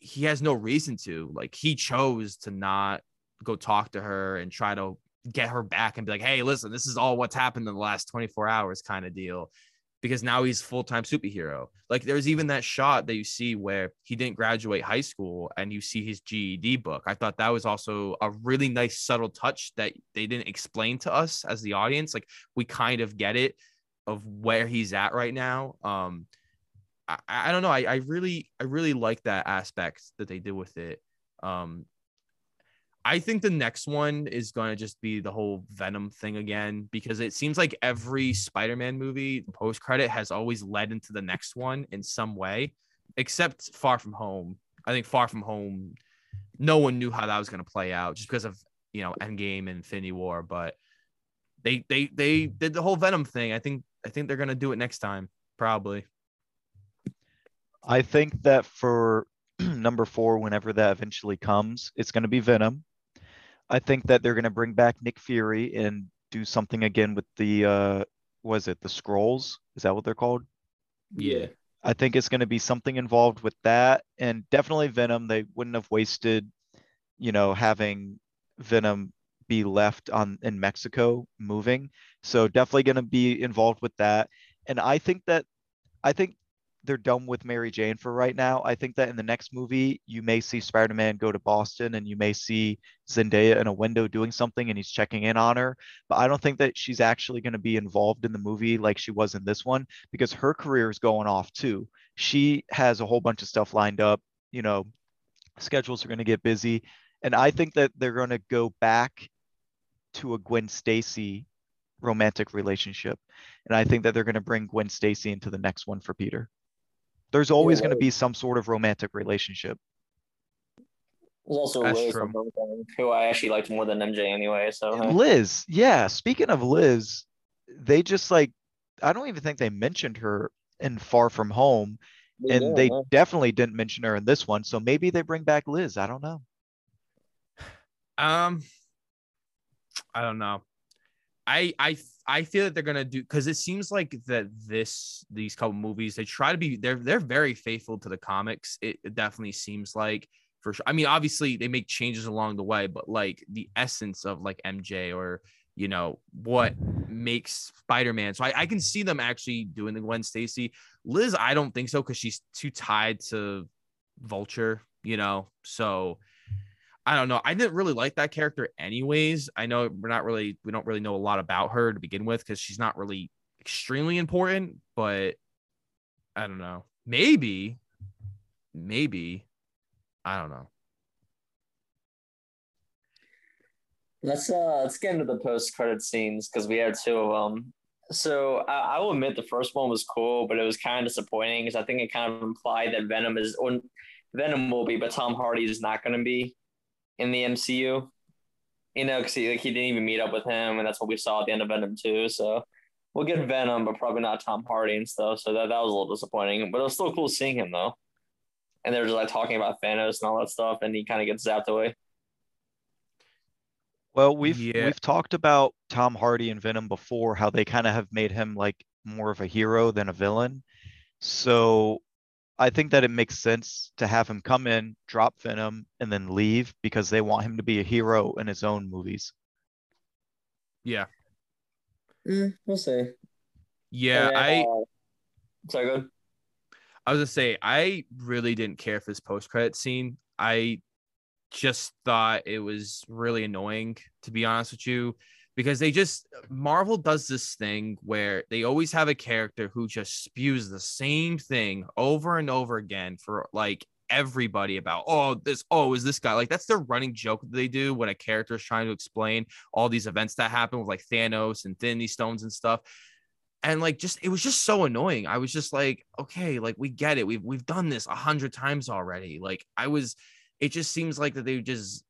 he has no reason to like he chose to not go talk to her and try to get her back and be like hey listen this is all what's happened in the last 24 hours kind of deal because now he's full-time superhero. Like there's even that shot that you see where he didn't graduate high school and you see his GED book. I thought that was also a really nice subtle touch that they didn't explain to us as the audience. Like we kind of get it of where he's at right now. Um I, I don't know. I, I really I really like that aspect that they did with it. Um I think the next one is going to just be the whole Venom thing again because it seems like every Spider-Man movie post credit has always led into the next one in some way, except Far From Home. I think Far From Home, no one knew how that was going to play out just because of you know Endgame and Infinity War, but they they they did the whole Venom thing. I think I think they're going to do it next time, probably. I think that for <clears throat> number four, whenever that eventually comes, it's going to be Venom. I think that they're going to bring back Nick Fury and do something again with the uh was it the scrolls? Is that what they're called? Yeah. I think it's going to be something involved with that and definitely Venom. They wouldn't have wasted, you know, having Venom be left on in Mexico moving. So definitely going to be involved with that. And I think that I think they're done with Mary Jane for right now. I think that in the next movie, you may see Spider Man go to Boston and you may see Zendaya in a window doing something and he's checking in on her. But I don't think that she's actually going to be involved in the movie like she was in this one because her career is going off too. She has a whole bunch of stuff lined up. You know, schedules are going to get busy. And I think that they're going to go back to a Gwen Stacy romantic relationship. And I think that they're going to bring Gwen Stacy into the next one for Peter. There's always yeah, going to be some sort of romantic relationship. There's also That's Liz true. who I actually liked more than MJ anyway. So Liz, yeah. Speaking of Liz, they just like I don't even think they mentioned her in Far From Home, and yeah, they yeah. definitely didn't mention her in this one. So maybe they bring back Liz. I don't know. Um, I don't know. I I I feel that they're gonna do because it seems like that this these couple movies they try to be they're they're very faithful to the comics. It, it definitely seems like for sure. I mean, obviously they make changes along the way, but like the essence of like MJ or you know what makes Spider-Man. So I, I can see them actually doing the Gwen Stacy. Liz, I don't think so because she's too tied to Vulture. You know, so I don't know. I didn't really like that character anyways. I know we're not really we don't really know a lot about her to begin with because she's not really extremely important, but I don't know. Maybe, maybe, I don't know. Let's uh let's get into the post credit scenes because we had two of them. So I, I, will admit the first one was cool, but it was kind of disappointing because I think it kind of implied that Venom is or Venom will be, but Tom Hardy is not going to be in the MCU. You know, because he, like, he didn't even meet up with him, and that's what we saw at the end of Venom 2. So we'll get Venom, but probably not Tom Hardy and stuff. So that, that was a little disappointing. But it was still cool seeing him though. And they're just like talking about Thanos and all that stuff, and he kind of gets zapped away. Well, we've Yeah. we've talked about Tom Hardy and Venom before, how they kind of have made him like more of a hero than a villain. So I think that it makes sense to have him come in, drop Venom, and then leave because they want him to be a hero in his own movies. Yeah. Mm, we'll see. Yeah, And I uh, sorry, go ahead. I was gonna say I really didn't care for this post credit scene. I just thought it was really annoying, to be honest with you, because they just Marvel does this thing where they always have a character who just spews the same thing over and over again for like everybody about oh this oh is this guy like that's their running joke that they do when a character is trying to explain all these events that happen with like Thanos and Infinity Stones and stuff. And like just it was just so annoying. I was just like okay like we get it. We've we've done this a hundred times already. Like i was it just seems like that they just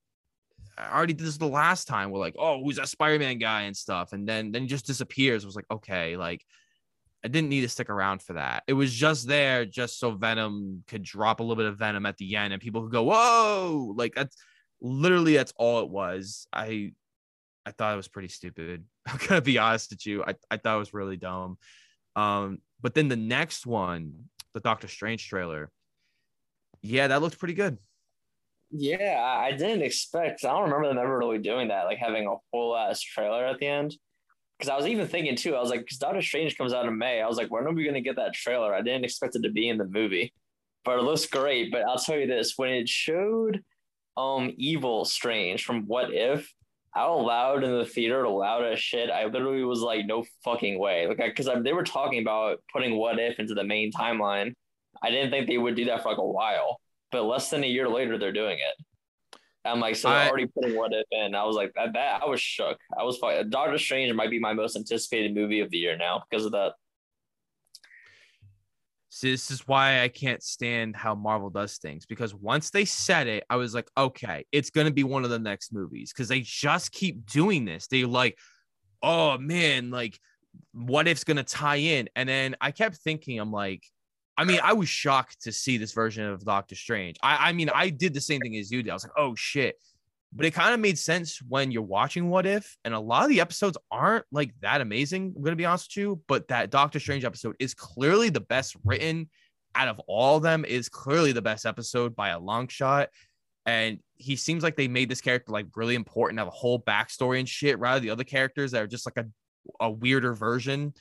I already did this the last time we're like oh who's that spider-man guy and stuff and then then he just disappears I was like okay like i didn't need to stick around for that it was just there just so venom could drop a little bit of venom at the end and people could go whoa like that's literally that's all it was i I thought it was pretty stupid. <laughs> I'm gonna be honest with you. I, I thought it was really dumb. Um, but then the next one, the Doctor Strange trailer, yeah, that looked pretty good. Yeah, I didn't expect. I don't remember them ever really doing that, like having a full ass trailer at the end. Because I was even thinking too, I was like, because Doctor Strange comes out in May. I was like, when are we gonna get that trailer? I didn't expect it to be in the movie, but it looks great. But I'll tell you this: when it showed um Evil Strange from What If, out loud in the theater, loud as shit, I literally was like, no fucking way. Like, because they were talking about putting What If into the main timeline. I didn't think they would do that for like a while, but less than a year later, they're doing it. I'm like, so I- already putting What If in. I was like, that, that I was shook. I was fine. Doctor Strange might be my most anticipated movie of the year now because of that. See, this is why I can't stand how Marvel does things because once they said it, I was like, okay, it's gonna be one of the next movies because they just keep doing this. They like, oh man, like, what if's gonna tie in? And then I kept thinking, I'm like, I mean, I was shocked to see this version of Doctor Strange. I, I mean, I did the same thing as you did. I was like, oh shit. But it kind of made sense when you're watching What If, and a lot of the episodes aren't like that amazing. I'm gonna be honest with you, but that Doctor Strange episode is clearly the best written out of all of them. Is clearly the best episode by a long shot, and he seems like they made this character like really important, have a whole backstory and shit. Rather the other characters that are just like a a weirder version,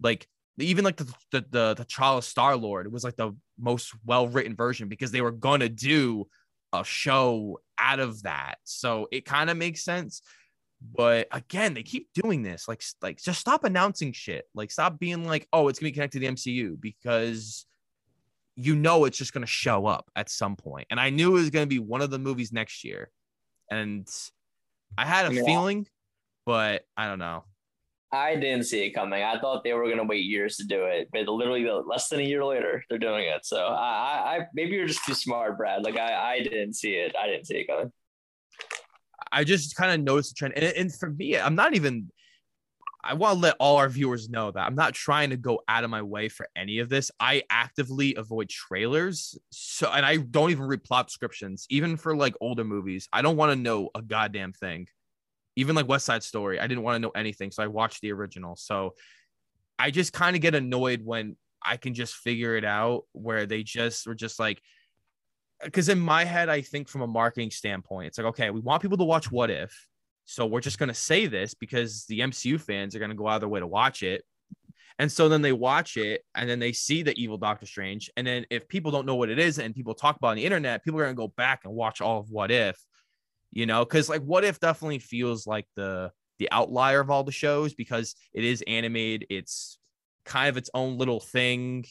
like even like the the the, the T'Challa Star Lord. Was like the most well written version because they were gonna do a show out of that. So it kind of makes sense. But again, they keep doing this. Like, like just stop announcing shit. Like, stop being like, oh, it's gonna be connected to the MCU because you know it's just gonna show up at some point. And I knew it was gonna be one of the movies next year. And I had a Yeah. feeling, but I don't know. I didn't see it coming. I thought they were gonna wait years to do it, but literally less than a year later, they're doing it. So I, I, I maybe you're just too smart, Brad. Like I, I didn't see it. I didn't see it coming. I just kind of noticed the trend. And, and for me, I'm not even, I want to let all our viewers know that I'm not trying to go out of my way for any of this. I actively avoid trailers. So, and I don't even read plot descriptions, even for like older movies. I don't want to know a goddamn thing. Even like West Side Story, I didn't want to know anything. So I watched the original. So I just kind of get annoyed when I can just figure it out where they just were just like, because in my head, I think from a marketing standpoint, it's like, okay, we want people to watch What If. So we're just going to say this because the MCU fans are going to go out of their way to watch it. And so then they watch it and then they see the evil Doctor Strange. And then if people don't know what it is and people talk about on the internet, people are going to go back and watch all of What If, you know, because like What If definitely feels like the the outlier of all the shows because it is animated. It's kind of its own little thing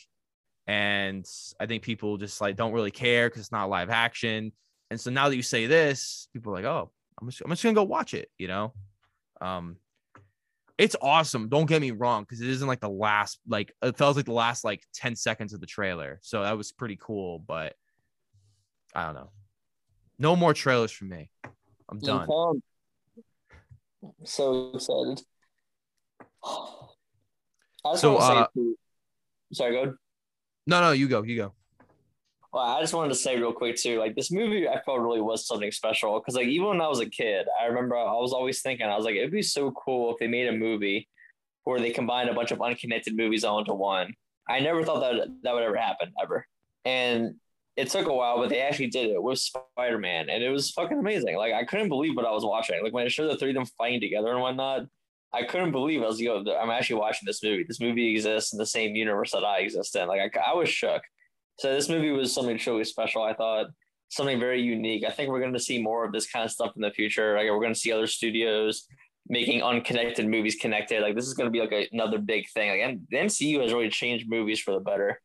and I think people just like don't really care because it's not live action. And so now that you say this, people are like, "Oh, I'm just, I'm just gonna go watch it," you know. Um, it's awesome. Don't get me wrong, because it isn't like the last, like it felt like the last like ten seconds of the trailer, so that was pretty cool. But I don't know. No more trailers for me. I'm done. Um, so excited. So, to say, uh, sorry, go. ahead. No, no, you go, you go. Well, I just wanted to say real quick too, like this movie, I felt really was something special because, like, even when I was a kid, I remember I was always thinking, I was like, it'd be so cool if they made a movie where they combined a bunch of unconnected movies all into one. I never thought that that would ever happen ever, and it took a while, but they actually did it with Spider Man, and it was fucking amazing. Like, I couldn't believe what I was watching. Like when it showed the three of them fighting together and whatnot. I couldn't believe I was yo, I'm actually watching this movie. This movie exists in the same universe that I exist in. Like I, I was shook. So this movie was something truly special. I thought something very unique. I think we're going to see more of this kind of stuff in the future. Like we're going to see other studios making unconnected movies connected. Like this is going to be like a, another big thing. Like and the MCU has really changed movies for the better.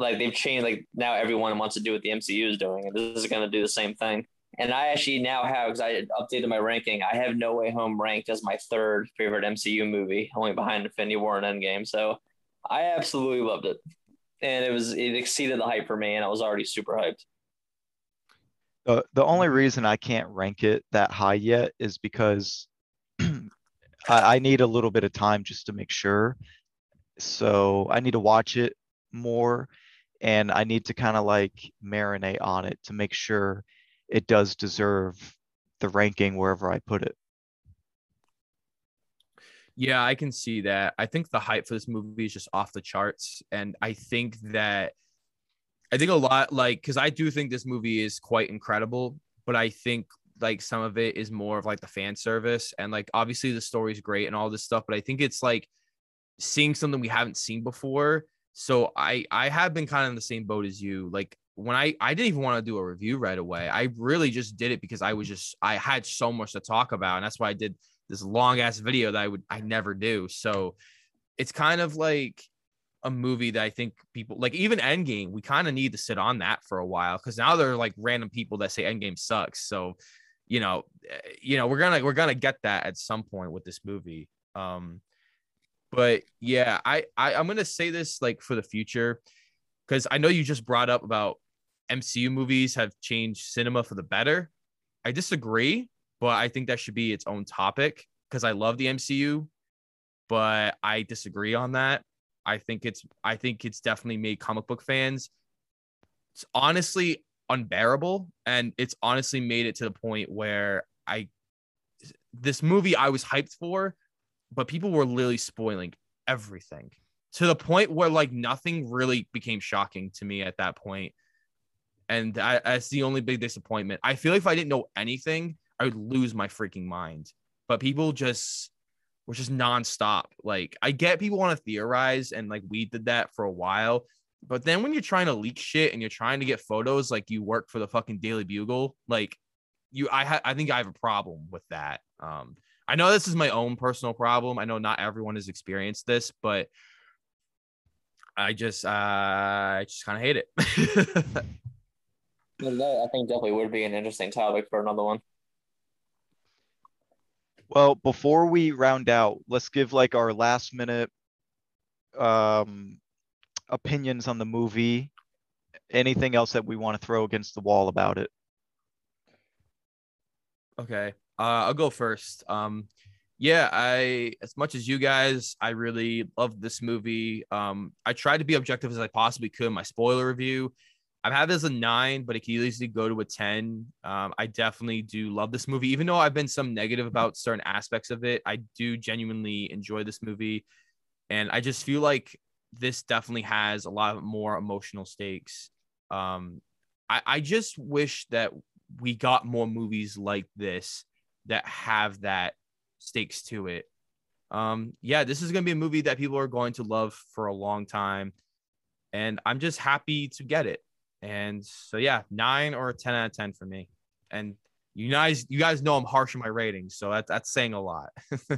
Like they've changed. Like now everyone wants to do what the MCU is doing, and this is going to do the same thing. And I actually now have because I updated my ranking. I have No Way Home ranked as my third favorite MCU movie, only behind Infinity War and Endgame. So I absolutely loved it and it was it exceeded the hype for me, and I was already super hyped. The the only reason I can't rank it that high yet is because <clears throat> I, I need a little bit of time just to make sure. So I need to watch it more and I need to kind of like marinate on it to make sure it does deserve the ranking wherever I put it. Yeah, I can see that. I think the hype for this movie is just off the charts. And I think that, I think a lot, like, because I do think this movie is quite incredible, but I think like some of it is more of like the fan service. And like, obviously, the story's great and all this stuff, but I think it's like seeing something we haven't seen before. So I I have been kind of in the same boat as you. Like when I I didn't even want to do a review right away. I really just did it because I was just I had so much to talk about, and that's why I did this long ass video that I would I never do. So it's kind of like a movie that I think people like even Endgame, we kind of need to sit on that for a while because now there are like random people that say Endgame sucks. So, you know, eh, you know, we're gonna we're gonna get that at some point with this movie. Um, but yeah, I, I I'm gonna say this like for the future because I know you just brought up about MCU movies have changed cinema for the better. I disagree but I think that should be its own topic because I love the MCU, but I disagree on that. I think it's I think it's definitely made comic book fans it's honestly unbearable and it's honestly made it to the point where I this movie I was hyped for, but people were literally spoiling everything to the point where like nothing really became shocking to me at that point. And I, that's the only big disappointment. I feel like if I didn't know anything, I would lose my freaking mind. But people just were just nonstop. Like I get people want to theorize, and like we did that for a while. But then when you're trying to leak shit and you're trying to get photos, like you work for the fucking Daily Bugle, like you, I ha- I think I have a problem with that. Um, I know this is my own personal problem. I know not everyone has experienced this, but I just, uh, I just kind of hate it. <laughs> That, I think definitely would be an interesting topic for another one. Well, before we round out, let's give like our last minute um opinions on the movie. Anything else that we want to throw against the wall about it? Okay. Uh, I'll go first. Um, yeah, I as much as you guys, I really loved this movie. Um, I tried to be objective as I possibly could. in My spoiler review, I've had this a nine, but it could easily go to a ten. Um, I definitely do love this movie, even though I've been some negative about certain aspects of it. I do genuinely enjoy this movie, and I just feel like this definitely has a lot more emotional stakes. Um, I, I just wish that we got more movies like this that have that stakes to it. Um, yeah, this is gonna be a movie that people are going to love for a long time, and I'm just happy to get it. And so yeah, nine or a ten out of ten for me. And you guys, you guys know I'm harsh in my ratings, so that, that's saying a lot. <laughs>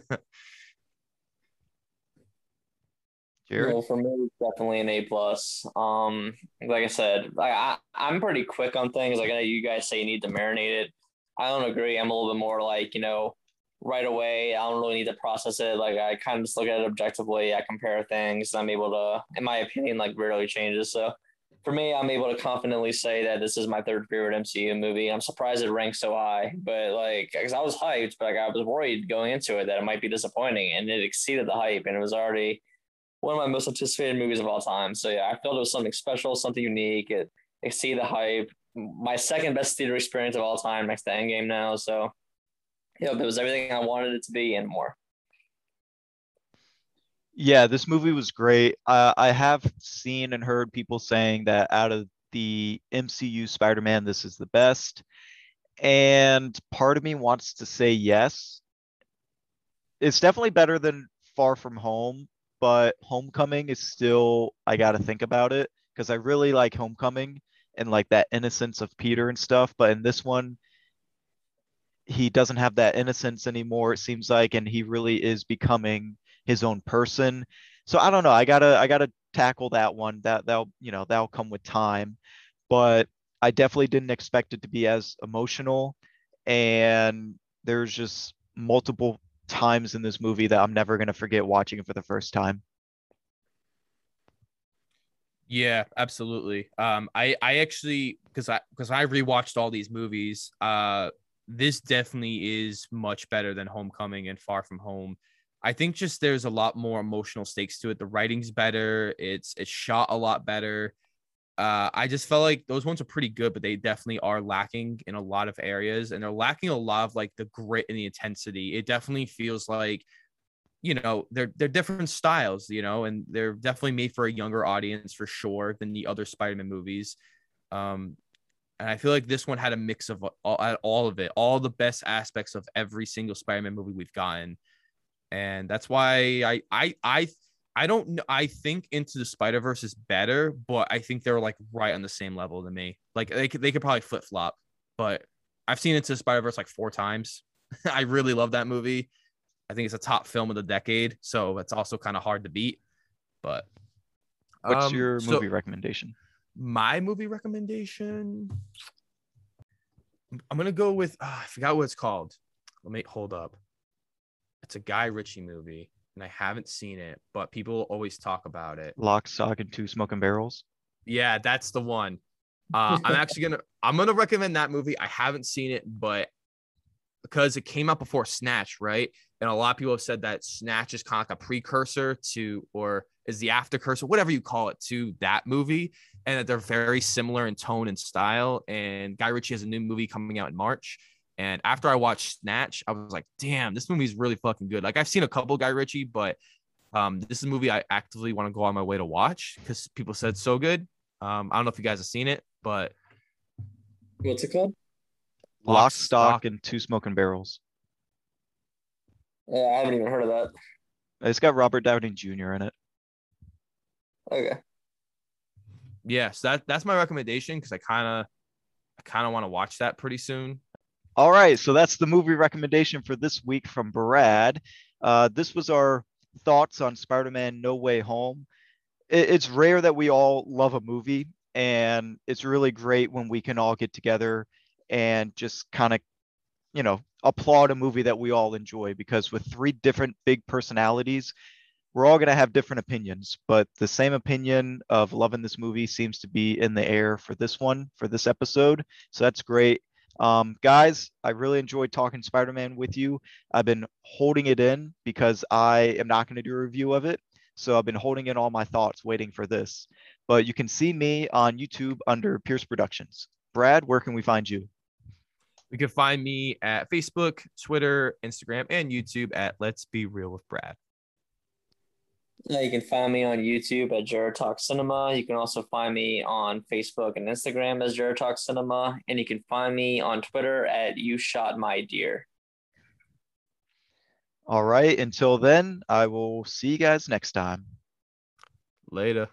Well, for me, it's definitely an A plus. Um, like I said, like I, I'm pretty quick on things. Like I know you guys say you need to marinate it. I don't agree. I'm a little bit more like you know, right away. I don't really need to process it. Like I kind of just look at it objectively. I compare things. I'm able to, in my opinion, like rarely changes. So for me, I'm able to confidently say that this is my third favorite MCU movie. I'm surprised it ranks so high, but like, because I was hyped, but like I was worried going into it that it might be disappointing, and it exceeded the hype, and it was already one of my most anticipated movies of all time. So yeah, I felt it was something special, something unique. It exceeded the hype. My second best theater experience of all time, next to Endgame now. So yeah, it was everything I wanted it to be and more. Yeah, this movie was great. Uh, I have seen and heard people saying that out of the MCU Spider-Man, this is the best. And part of me wants to say yes. It's definitely better than Far From Home, but Homecoming is still, I got to think about it because I really like Homecoming and like that innocence of Peter and stuff. But in this one, he doesn't have that innocence anymore, it seems like, and he really is becoming his own person. So I don't know. I gotta I gotta tackle that one. That that'll you know that'll come with time, but I definitely didn't expect it to be as emotional. And there's just multiple times in this movie that I'm never gonna forget watching it for the first time. Yeah, absolutely. Um, I I actually because I because I rewatched all these movies. Uh, this definitely is much better than Homecoming and Far From Home. I think just there's a lot more emotional stakes to it. The writing's better. It's it's shot a lot better. Uh, I just felt like those ones are pretty good, but they definitely are lacking in a lot of areas, and they're lacking a lot of like the grit and the intensity. It definitely feels like, you know, they're they're different styles, you know, and they're definitely made for a younger audience for sure than the other Spider-Man movies. Um, and I feel like this one had a mix of all, all of it, all the best aspects of every single Spider-Man movie we've gotten and that's why I I I I don't. I think Into the Spider Verse is better, but I think they're like right on the same level to me. Like they could they could probably flip flop, but I've seen Into the Spider Verse like four times. <laughs> I really love that movie. I think it's a top film of the decade, so it's also kind of hard to beat. But what's um, your movie so recommendation? My movie recommendation. I'm gonna go with oh, I forgot what it's called. Let me hold up. It's a Guy Ritchie movie, and I haven't seen it, but people always talk about it. Lock, Stock, and Two Smoking Barrels. Yeah, that's the one. Uh, I'm <laughs> actually gonna I'm gonna recommend that movie. I haven't seen it, but because it came out before Snatch, right? And a lot of people have said that Snatch is kind of like a precursor to, or is the aftercursor, whatever you call it, to that movie, and that they're very similar in tone and style. And Guy Ritchie has a new movie coming out in March, and after I watched Snatch, I was like, damn, this movie is really fucking good. Like I've seen a couple Guy Ritchie, but um, this is a movie I actively want to go on my way to watch because people said so good. Um, I don't know if you guys have seen it, but what's it called? Lock, Lock stock, stock, and two smoking barrels. Yeah, I haven't even heard of that. It's got Robert Downey Jr. in it. Okay. Yes, yeah, so that that's my recommendation because I kind of I kind of want to watch that pretty soon. All right, so that's the movie recommendation for this week from Brad. Uh, this was our thoughts on Spider-Man: No Way Home. It, it's rare that we all love a movie, and it's really great when we can all get together and just kind of, you know, applaud a movie that we all enjoy. Because with three different big personalities, we're all going to have different opinions, but the same opinion of loving this movie seems to be in the air for this one, for this episode. So that's great. Um, guys, I really enjoyed talking Spider Man with you. I've been holding it in because I am not going to do a review of it. So I've been holding in all my thoughts, waiting for this. But you can see me on YouTube under Pierce Productions. Brad, where can we find you? You can find me at Facebook, Twitter, Instagram, and YouTube at Let's Be Real with Brad. Yeah, you can find me on YouTube at Jared Talk Cinema. You can also find me on Facebook and Instagram as Jared Talk Cinema, and you can find me on Twitter at You Shot My Deer. All right. Until then, I will see you guys next time. Later.